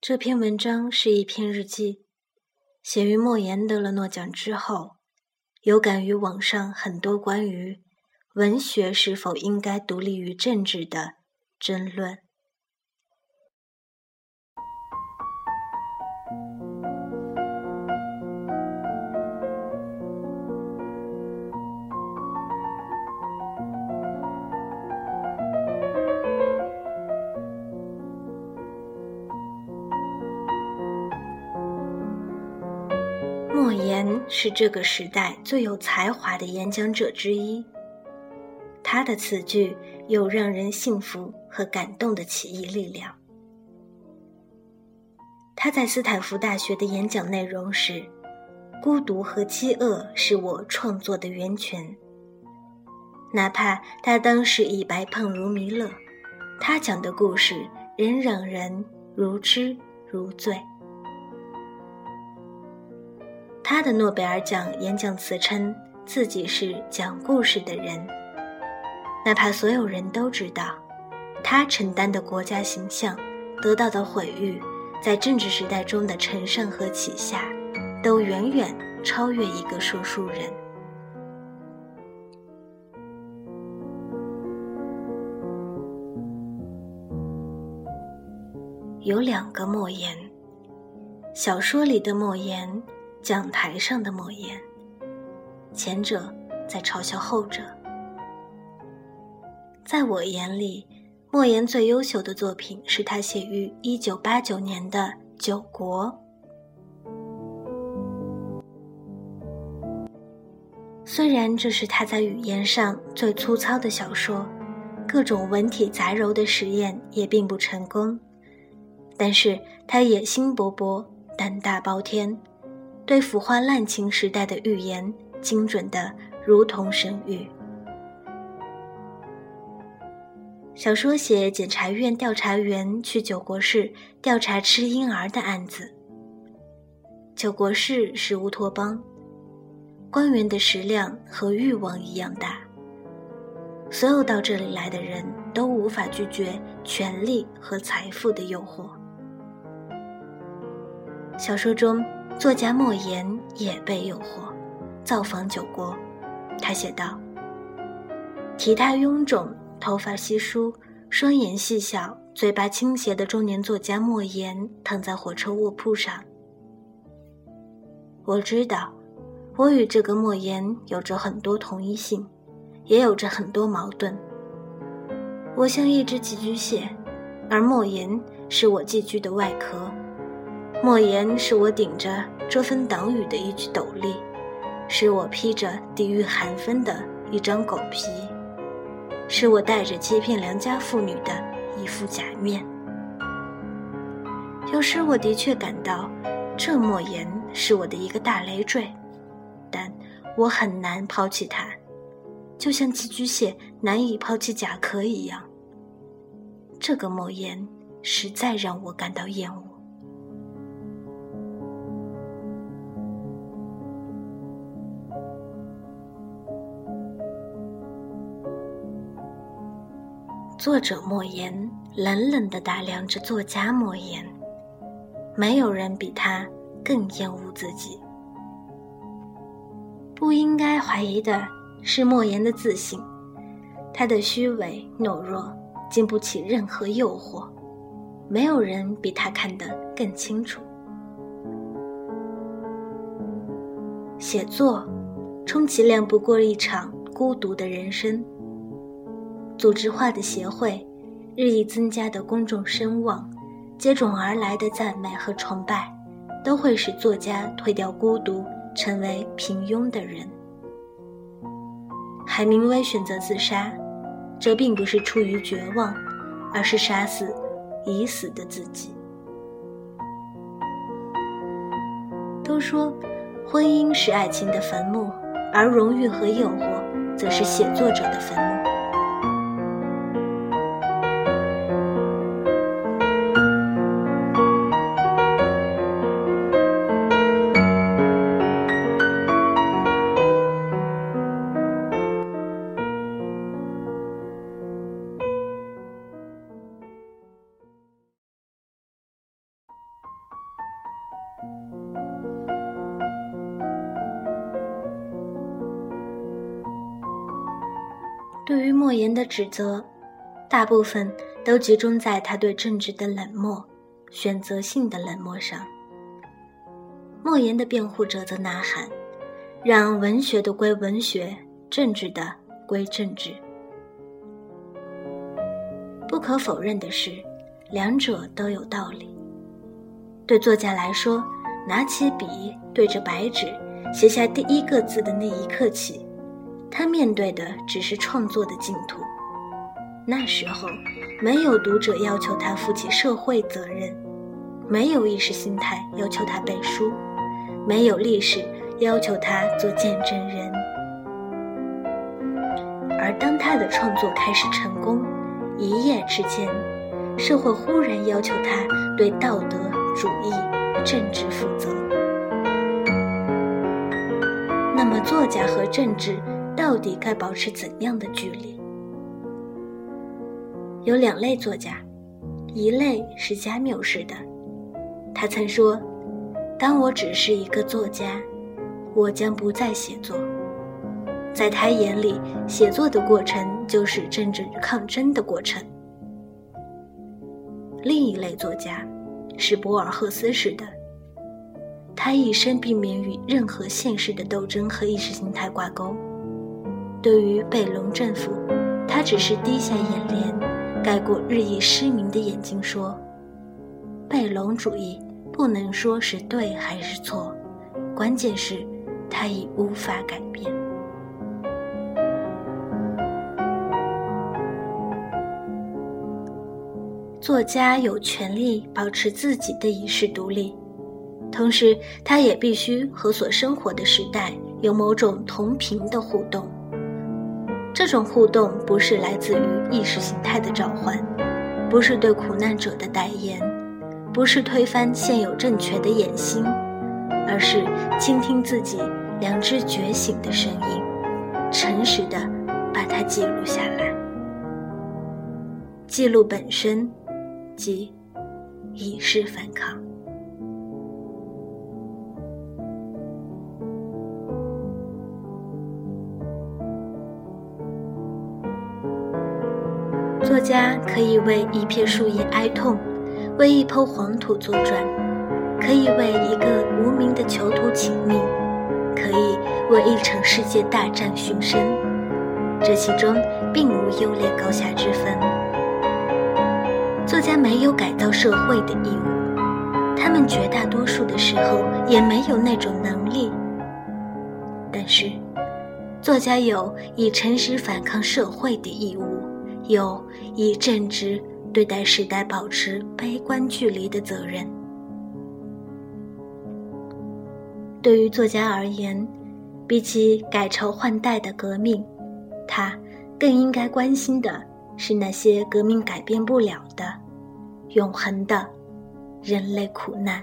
这篇文章是一篇日记，写于莫言得了诺奖之后，有感于网上很多关于文学是否应该独立于政治的争论。莫言是这个时代最有才华的演讲者之一，他的词句有让人信服和感动的奇异力量。他在斯坦福大学的演讲内容是：“孤独和饥饿是我创作的源泉。”哪怕他当时已白胖如弥勒，他讲的故事仍让人如痴如醉。他的诺贝尔奖演讲词称自己是讲故事的人，哪怕所有人都知道，他承担的国家形象得到的毁誉，在政治时代中的承上和启下，都远远超越一个说书人。有两个莫言，小说里的莫言。讲台上的莫言，前者在嘲笑后者。在我眼里，莫言最优秀的作品是他写于一九八九年的《九国》。虽然这是他在语言上最粗糙的小说，各种文体杂糅的实验也并不成功，但是他野心勃勃，胆大包天。对腐化滥情时代的预言，精准的如同神谕。小说写检察院调查员去九国市调查吃婴儿的案子。九国市是乌托邦，官员的食量和欲望一样大，所有到这里来的人都无法拒绝权力和财富的诱惑。小说中。作家莫言也被诱惑，造访九国。他写道：“体态臃肿、头发稀疏、双眼细小、嘴巴倾斜的中年作家莫言躺在火车卧铺上。我知道，我与这个莫言有着很多同一性，也有着很多矛盾。我像一只寄居蟹，而莫言是我寄居的外壳。”莫言是我顶着遮风挡雨的一具斗笠，是我披着抵御寒风的一张狗皮，是我戴着欺骗良家妇女的一副假面。有时我的确感到，这莫言是我的一个大累赘，但我很难抛弃他，就像寄居蟹难以抛弃甲壳一样。这个莫言实在让我感到厌恶。作者莫言冷冷地打量着作家莫言，没有人比他更厌恶自己。不应该怀疑的是莫言的自信，他的虚伪懦弱经不起任何诱惑，没有人比他看得更清楚。写作，充其量不过一场孤独的人生。组织化的协会，日益增加的公众声望，接踵而来的赞美和崇拜，都会使作家推掉孤独，成为平庸的人。海明威选择自杀，这并不是出于绝望，而是杀死已死的自己。都说，婚姻是爱情的坟墓，而荣誉和诱惑，则是写作者的坟墓。对于莫言的指责，大部分都集中在他对政治的冷漠、选择性的冷漠上。莫言的辩护者则呐喊：“让文学的归文学，政治的归政治。”不可否认的是，两者都有道理。对作家来说，拿起笔对着白纸写下第一个字的那一刻起。他面对的只是创作的净土。那时候，没有读者要求他负起社会责任，没有意识形态要求他背书，没有历史要求他做见证人。而当他的创作开始成功，一夜之间，社会忽然要求他对道德主义、政治负责。那么，作家和政治？到底该保持怎样的距离？有两类作家，一类是加缪式的，他曾说：“当我只是一个作家，我将不再写作。”在他眼里，写作的过程就是政治抗争的过程。另一类作家是博尔赫斯式的，他一生避免与任何现实的斗争和意识形态挂钩。对于贝隆政府，他只是低下眼帘，盖过日益失明的眼睛，说：“贝隆主义不能说是对还是错，关键是，他已无法改变。”作家有权利保持自己的意识独立，同时，他也必须和所生活的时代有某种同频的互动。这种互动不是来自于意识形态的召唤，不是对苦难者的代言，不是推翻现有政权的野心，而是倾听自己良知觉醒的声音，诚实的把它记录下来。记录本身，即以示反抗。作家可以为一片树叶哀痛，为一抔黄土作传，可以为一个无名的囚徒请命，可以为一场世界大战殉身。这其中并无优劣高下之分。作家没有改造社会的义务，他们绝大多数的时候也没有那种能力。但是，作家有以诚实反抗社会的义务。有以正直对待时代、保持悲观距离的责任。对于作家而言，比起改朝换代的革命，他更应该关心的是那些革命改变不了的、永恒的人类苦难。